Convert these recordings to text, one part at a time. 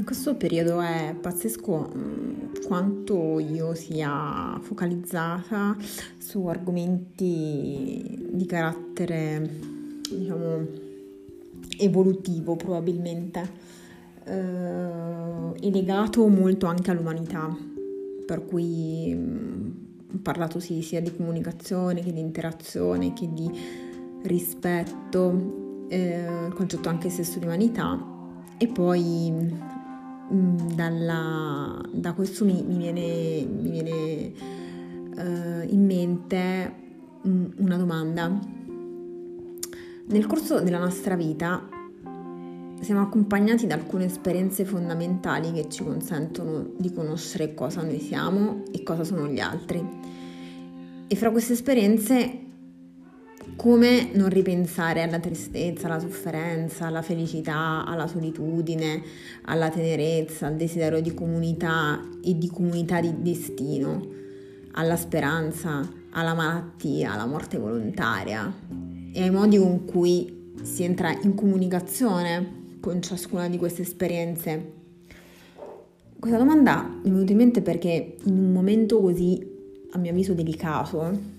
In questo periodo è pazzesco mm, quanto io sia focalizzata su argomenti di carattere, diciamo, evolutivo probabilmente eh, e legato molto anche all'umanità, per cui mm, ho parlato sì, sia di comunicazione che di interazione che di rispetto, eh, il concetto anche stesso di umanità. E poi Dalla, da questo mi, mi viene, mi viene uh, in mente una domanda. Nel corso della nostra vita siamo accompagnati da alcune esperienze fondamentali che ci consentono di conoscere cosa noi siamo e cosa sono gli altri. E fra queste esperienze come non ripensare alla tristezza, alla sofferenza, alla felicità, alla solitudine, alla tenerezza, al desiderio di comunità e di comunità di destino, alla speranza, alla malattia, alla morte volontaria e ai modi con cui si entra in comunicazione con ciascuna di queste esperienze. Questa domanda mi è venuta in mente perché in un momento così, a mio avviso, delicato,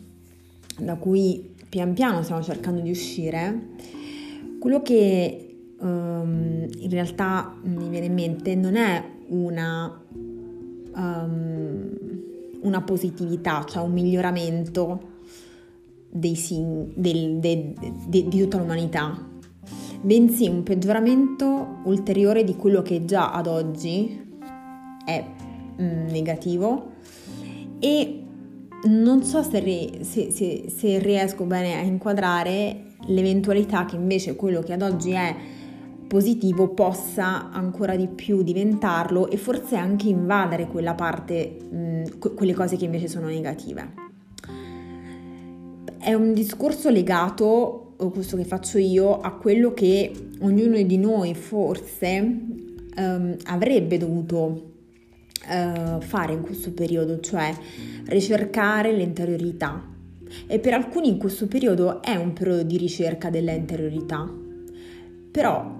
da cui pian piano stiamo cercando di uscire, quello che um, in realtà mi viene in mente non è una, um, una positività, cioè un miglioramento sin- del, de, de, di tutta l'umanità, bensì un peggioramento ulteriore di quello che già ad oggi è mm, negativo e non so se, se, se, se, riesco bene a inquadrare l'eventualità che invece quello che ad oggi è positivo possa ancora di più diventarlo e forse anche invadere quella parte, mh, quelle cose che invece sono negative. È un discorso legato, questo che faccio io, a quello che ognuno di noi forse um, avrebbe dovuto uh, fare in questo periodo, cioè ricercare l'interiorità. E per alcuni in questo periodo è un periodo di ricerca dell'interiorità, però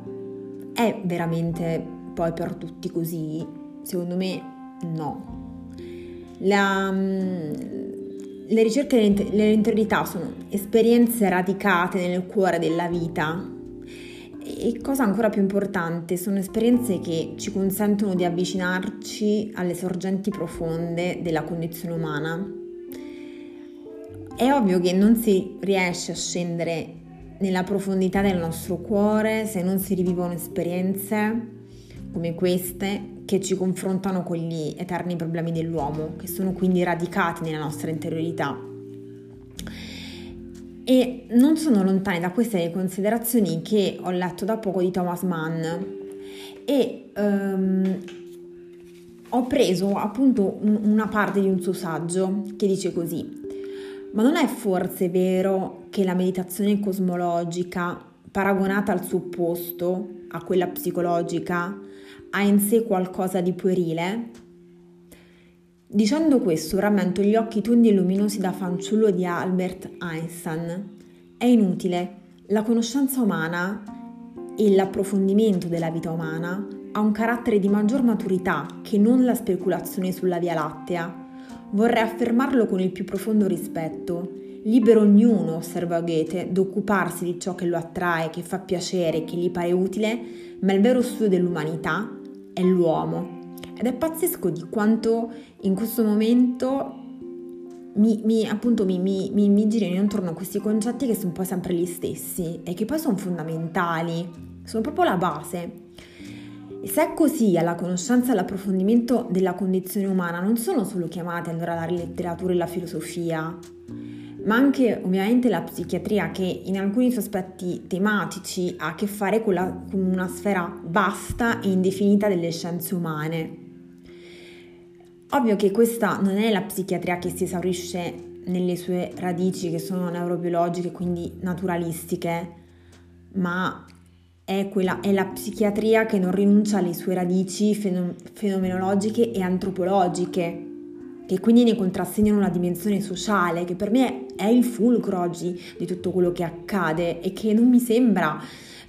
è veramente poi per tutti così? Secondo me no. La, mm, le ricerche dell'interiorità sono esperienze radicate nel cuore della vita e cosa ancora più importante, sono esperienze che ci consentono di avvicinarci alle sorgenti profonde della condizione umana. È ovvio che non si riesce a scendere nella profondità del nostro cuore se non si rivivono esperienze come queste che ci confrontano con gli eterni problemi dell'uomo, che sono quindi radicati nella nostra interiorità e non sono lontane da queste le considerazioni che ho letto da poco di Thomas Mann e um, ho preso appunto un, una parte di un suo saggio che dice così ma non è forse vero che la meditazione cosmologica paragonata al suo opposto, a quella psicologica, ha in sé qualcosa di puerile? Dicendo questo, rammento gli occhi tondi e luminosi da fanciullo di Albert Einstein. È inutile, la conoscenza umana e l'approfondimento della vita umana ha un carattere di maggior maturità che non la speculazione sulla Via Lattea. Vorrei affermarlo con il più profondo rispetto. Libero ognuno, osserva Goethe, d'occuparsi di ciò che lo attrae, che fa piacere, che gli pare utile, ma il vero studio dell'umanità è l'uomo ed è pazzesco di quanto in questo momento mi, mi, appunto mi, mi, girino intorno a questi concetti che sono poi sempre gli stessi e che poi sono fondamentali, sono proprio la base. E se è così, alla conoscenza e all'approfondimento della condizione umana non sono solo chiamate allora la letteratura e la filosofia, ma anche ovviamente la psichiatria che in alcuni suoi aspetti tematici ha a che fare con, la, con una sfera vasta e indefinita delle scienze umane. Ovvio che questa non è la psichiatria che si esaurisce nelle sue radici che sono neurobiologiche, quindi naturalistiche, ma è, quella, è la psichiatria che non rinuncia alle sue radici fenomenologiche e antropologiche, che quindi ne contrassegnano una dimensione sociale, che per me è il fulcro oggi di tutto quello che accade e che non mi sembra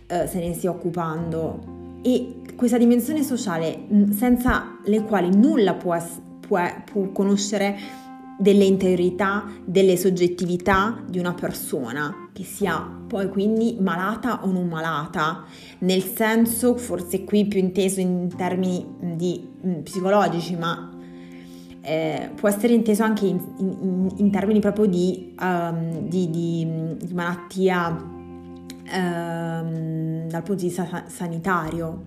eh, se ne stia occupando. E questa dimensione sociale senza le quali nulla può, può, può conoscere delle interiorità, delle soggettività di una persona, che sia poi quindi malata o non malata, nel senso forse qui più inteso in termini di, psicologici, ma eh, può essere inteso anche in, in, in termini proprio di, um, di, di, di malattia um, dal punto di vista sanitario.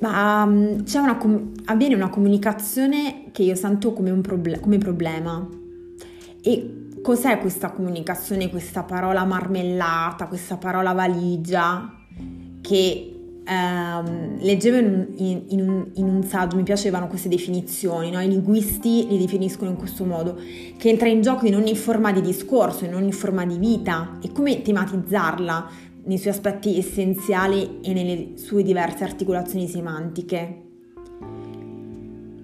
Ma um, una avviene una comunicazione che io sento come un proble- come problema. E cos'è questa comunicazione, questa parola marmellata, questa parola valigia che ehm, leggevo in, in, in, un, in, un, saggio, mi piacevano queste definizioni, no? i linguisti li definiscono in questo modo, che entra in gioco in ogni forma di discorso, in ogni forma di vita e come tematizzarla nei suoi aspetti essenziali e nelle sue diverse articolazioni semantiche.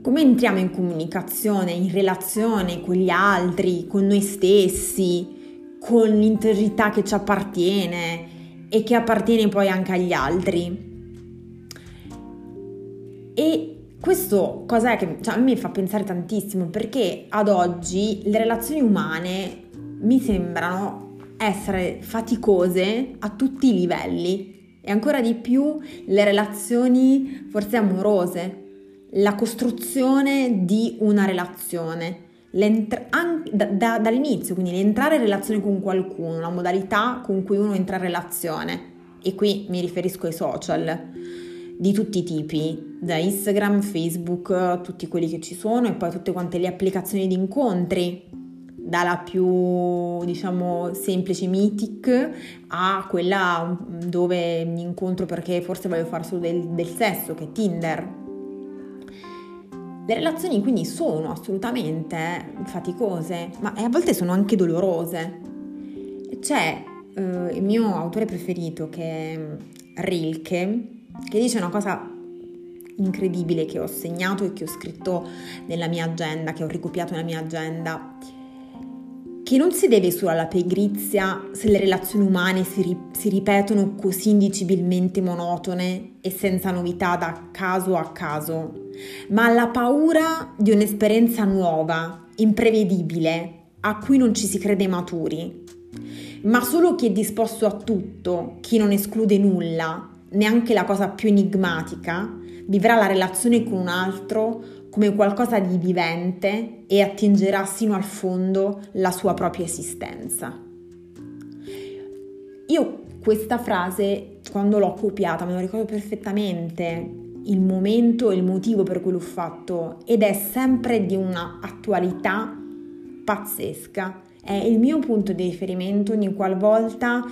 Come entriamo in comunicazione, in relazione con gli altri, con noi stessi, con l'integrità che ci appartiene e che appartiene poi anche agli altri. E questo cos'è che cioè, a me fa pensare tantissimo perché ad oggi le relazioni umane mi sembrano essere faticose a tutti i livelli e ancora di più le relazioni forse amorose, la costruzione di una relazione. An- da, da, dall'inizio, quindi l'entrare in relazione con qualcuno, la modalità con cui uno entra in relazione, e qui mi riferisco ai social di tutti i tipi, da Instagram, Facebook, tutti quelli che ci sono e poi tutte quante le applicazioni di incontri, dalla più diciamo semplice Mythic a quella dove mi incontro perché forse voglio fare solo del, del sesso, che è Tinder. Le relazioni quindi sono assolutamente faticose, ma a volte sono anche dolorose. C'è eh, il mio autore preferito che è Rilke, che dice una cosa incredibile che ho segnato e che ho scritto nella mia agenda, che ho ricopiato nella mia agenda, che non si deve solo alla pigrizia se le relazioni umane si, ri- si ripetono così indicibilmente monotone e senza novità da caso a caso, ma alla paura di un'esperienza nuova, imprevedibile, a cui non ci si crede maturi. Ma solo chi è disposto a tutto, chi non esclude nulla, neanche la cosa più enigmatica, vivrà la relazione con un altro come qualcosa di vivente e attingerà sino al fondo la sua propria esistenza. Io questa frase, quando l'ho copiata, me lo ricordo perfettamente il momento e il motivo per cui l'ho fatto ed è sempre di una attualità pazzesca. È il mio punto di riferimento ogni qualvolta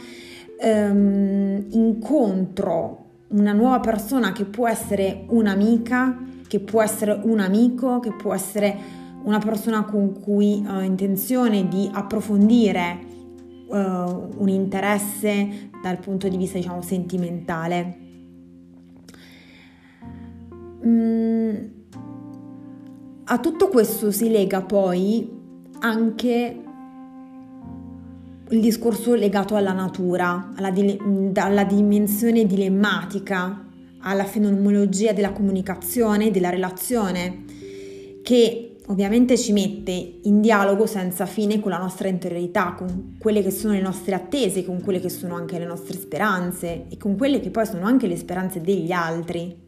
ehm, incontro una nuova persona che può essere un'amica, che può essere un amico, che può essere una persona con cui ho intenzione di approfondire uh, un interesse dal punto di vista diciamo sentimentale. Mm, a tutto questo si lega poi anche il discorso legato alla natura, alla, alla dimensione dilemmatica, alla fenomenologia della comunicazione, della relazione, che ovviamente ci mette in dialogo senza fine con la nostra interiorità, con quelle che sono le nostre attese, con quelle che sono anche le nostre speranze e con quelle che poi sono anche le speranze degli altri.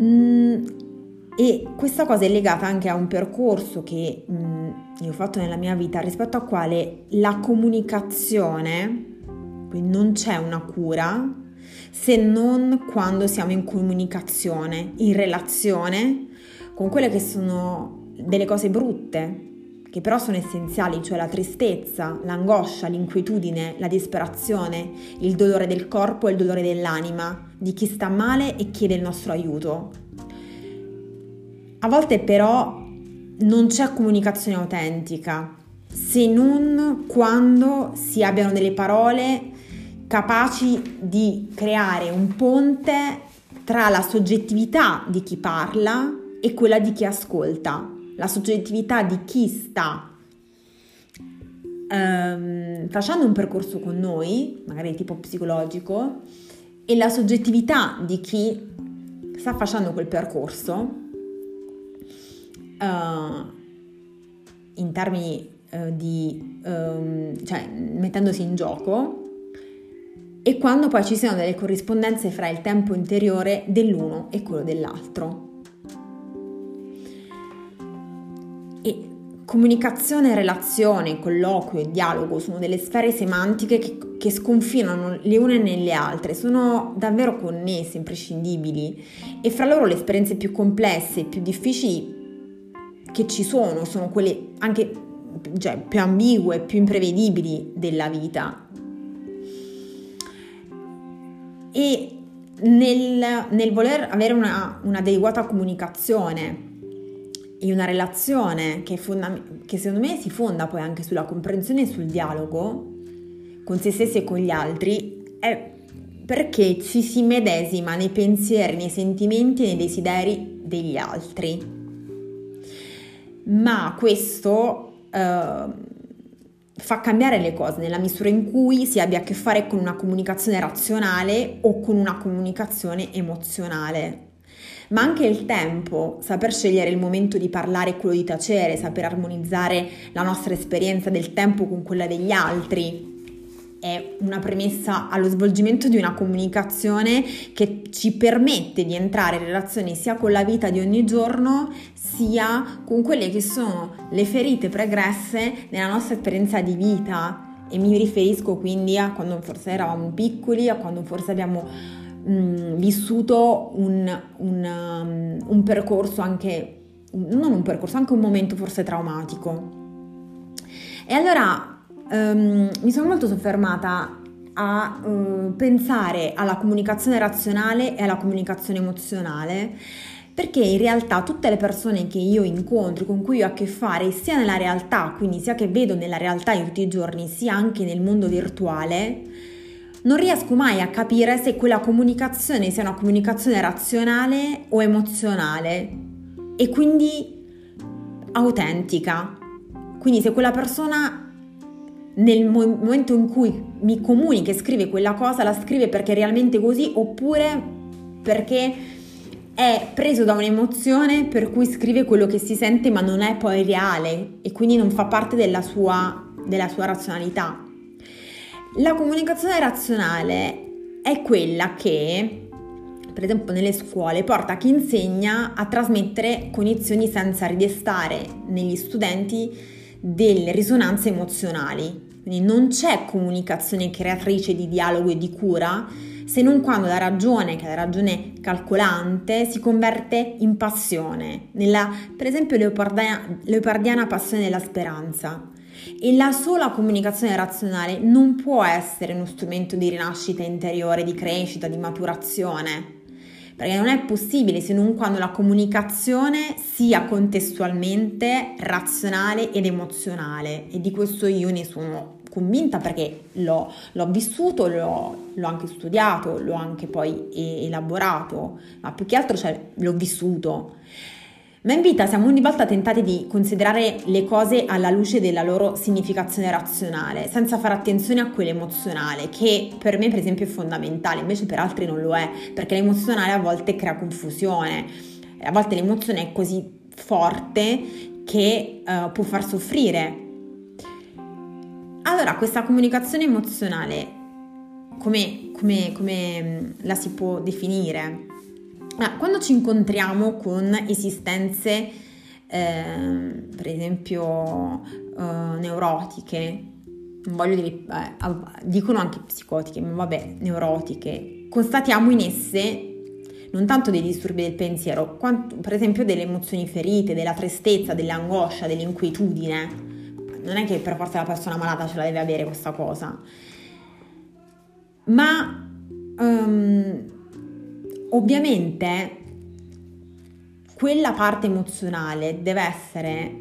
Mm, e questa cosa è legata anche a un percorso che mm, io ho fatto nella mia vita rispetto al quale la comunicazione, quindi non c'è una cura se non quando siamo in comunicazione, in relazione con quelle che sono delle cose brutte, che però sono essenziali, cioè la tristezza, l'angoscia, l'inquietudine, la disperazione, il dolore del corpo e il dolore dell'anima, di chi sta male e chiede il nostro aiuto. A volte però non c'è comunicazione autentica se non quando si abbiano delle parole capaci di creare un ponte tra la soggettività di chi parla e quella di chi ascolta, la soggettività di chi sta ehm, facendo un percorso con noi, magari tipo psicologico, e la soggettività di chi sta facendo quel percorso, uh, in termini uh, di, um, cioè mettendosi in gioco, e quando poi ci siano delle corrispondenze fra il tempo interiore dell'uno e quello dell'altro. E comunicazione, relazione, colloquio e dialogo sono delle sfere semantiche che, che sconfinano le une nelle altre, sono davvero connesse, imprescindibili e fra loro le esperienze più complesse e più difficili che ci sono sono quelle anche cioè, più ambigue, più imprevedibili della vita e nel, nel voler avere una, un'adeguata comunicazione e una relazione che, fonda, che secondo me si fonda poi anche sulla comprensione e sul dialogo con se stessi e con gli altri è perché ci si medesima nei pensieri, nei sentimenti e nei desideri degli altri. Ma questo eh, fa cambiare le cose nella misura in cui si abbia a che fare con una comunicazione razionale o con una comunicazione emozionale. Ma anche il tempo, saper scegliere il momento di parlare e quello di tacere, saper armonizzare la nostra esperienza del tempo con quella degli altri, è una premessa allo svolgimento di una comunicazione che ci permette di entrare in relazione sia con la vita di ogni giorno sia con quelle che sono le ferite pregresse nella nostra esperienza di vita e mi riferisco quindi a quando forse eravamo piccoli, a quando forse abbiamo mh, mm, vissuto un, un, um, un percorso anche, non un percorso, anche un momento forse traumatico. E allora um, mi sono molto soffermata a uh, pensare alla comunicazione razionale e alla comunicazione emozionale perché in realtà tutte le persone che io incontro, con cui ho a che fare, sia nella realtà, quindi sia che vedo nella realtà in tutti i giorni, sia anche nel mondo virtuale, non riesco mai a capire se quella comunicazione sia una comunicazione razionale o emozionale e quindi autentica. Quindi se quella persona nel momento in cui mi comunica e scrive quella cosa, la scrive perché è realmente così oppure perché è preso da un'emozione per cui scrive quello che si sente ma non è poi reale e quindi non fa parte della sua, della sua razionalità. La comunicazione razionale è quella che, per esempio nelle scuole, porta chi insegna a trasmettere cognizioni senza ridestare negli studenti delle risonanze emozionali. Quindi non c'è comunicazione creatrice di dialogo e di cura se non quando la ragione, che è la ragione calcolante, si converte in passione, nella per esempio leopardiana, leopardiana passione della speranza. E la sola comunicazione razionale non può essere uno strumento di rinascita interiore, di crescita, di maturazione perché non è possibile se non quando la comunicazione sia contestualmente razionale ed emozionale e di questo io ne sono convinta perché l'ho, l'ho vissuto, l'ho, l'ho, anche studiato, l'ho anche poi elaborato, ma più che altro cioè, l'ho vissuto. Ma in vita siamo ogni volta tentati di considerare le cose alla luce della loro significazione razionale, senza fare attenzione a quella emozionale, che per me per esempio è fondamentale, invece per altri non lo è, perché l'emozionale a volte crea confusione, a volte l'emozione è così forte che uh, può far soffrire. Allora, questa comunicazione emozionale, come, come, come mm, la si può definire? Ah, quando ci incontriamo con esistenze, eh, per esempio, eh, neurotiche, non voglio dire, eh, dicono anche psicotiche, ma vabbè, neurotiche, constatiamo in esse non tanto dei disturbi del pensiero, quanto per esempio delle emozioni ferite, della tristezza, dell'angoscia, dell'inquietudine. Non è che per forza la persona malata ce la deve avere questa cosa, ma um, Ovviamente quella parte emozionale deve essere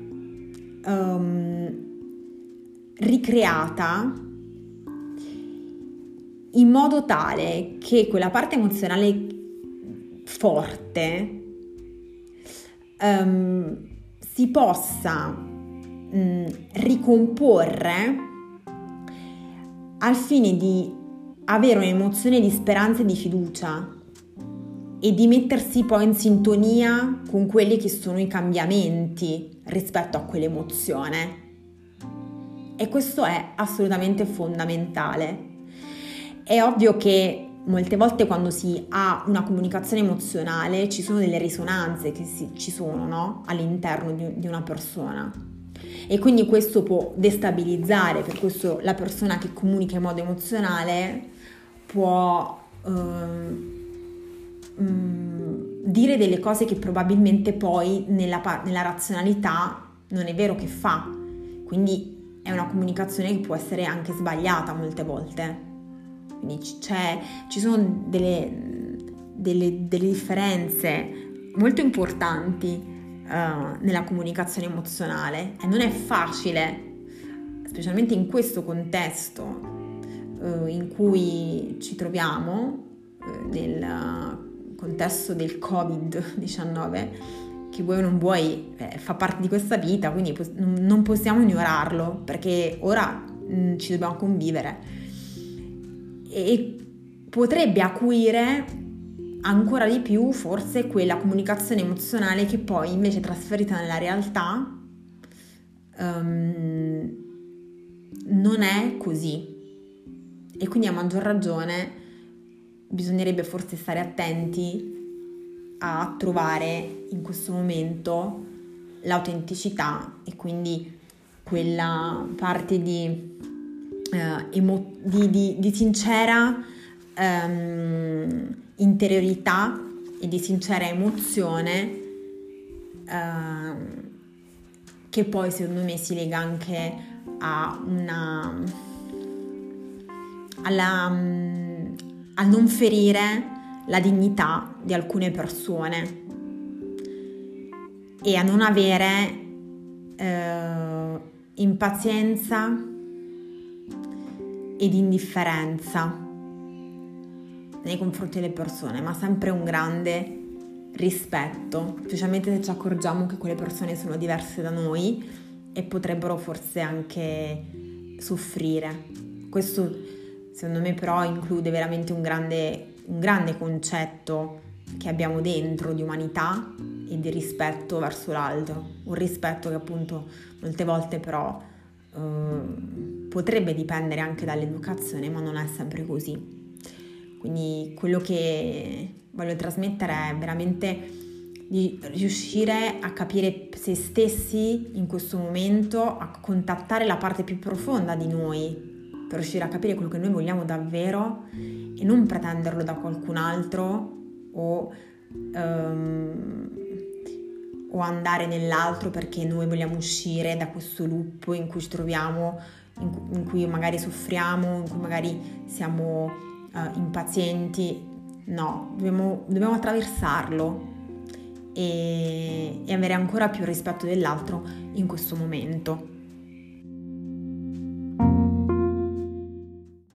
um, ricreata in modo tale che quella parte emozionale forte um, si possa um, ricomporre al fine di avere un'emozione di speranza e di fiducia e di mettersi poi in sintonia con quelli che sono i cambiamenti rispetto a quell'emozione. E questo è assolutamente fondamentale. È ovvio che molte volte quando si ha una comunicazione emozionale ci sono delle risonanze che si, ci sono no? all'interno di, di, una persona e quindi questo può destabilizzare, per questo la persona che comunica in modo emozionale può eh, mh, dire delle cose che probabilmente poi nella, nella razionalità non è vero che fa, quindi è una comunicazione che può essere anche sbagliata molte volte. Quindi ci sono delle, delle, delle, differenze molto importanti uh, nella comunicazione emozionale e non è facile, specialmente in questo contesto uh, in cui ci troviamo, uh, nel contesto del Covid-19, che vuoi o non vuoi eh, fa parte di questa vita, quindi pos- non possiamo ignorarlo perché ora mh, mm, ci dobbiamo convivere. E potrebbe acuire ancora di più forse quella comunicazione emozionale che poi invece trasferita nella realtà um, non è così. E quindi a maggior ragione bisognerebbe forse stare attenti a trovare in questo momento l'autenticità e quindi quella parte di eh, emo- di, di, di, sincera um, interiorità e di sincera emozione uh, che poi secondo me si lega anche a una alla, um, a non ferire la dignità di alcune persone e a non avere uh, impazienza e di indifferenza nei confronti delle persone, ma sempre un grande rispetto, specialmente se ci accorgiamo che quelle persone sono diverse da noi e potrebbero forse anche soffrire. Questo secondo me però include veramente un grande, un grande concetto che abbiamo dentro di umanità e di rispetto verso l'altro, un rispetto che appunto molte volte però eh, potrebbe dipendere anche dall'educazione, ma non è sempre così. Quindi quello che voglio trasmettere è veramente di riuscire a capire se stessi in questo momento, a contattare la parte più profonda di noi, per riuscire a capire quello che noi vogliamo davvero e non pretenderlo da qualcun altro o um, o andare nell'altro perché noi vogliamo uscire da questo loop in cui ci troviamo, in, in cui magari soffriamo, in cui magari siamo uh, impazienti. No, dobbiamo, dobbiamo attraversarlo e, e avere ancora più rispetto dell'altro in questo momento.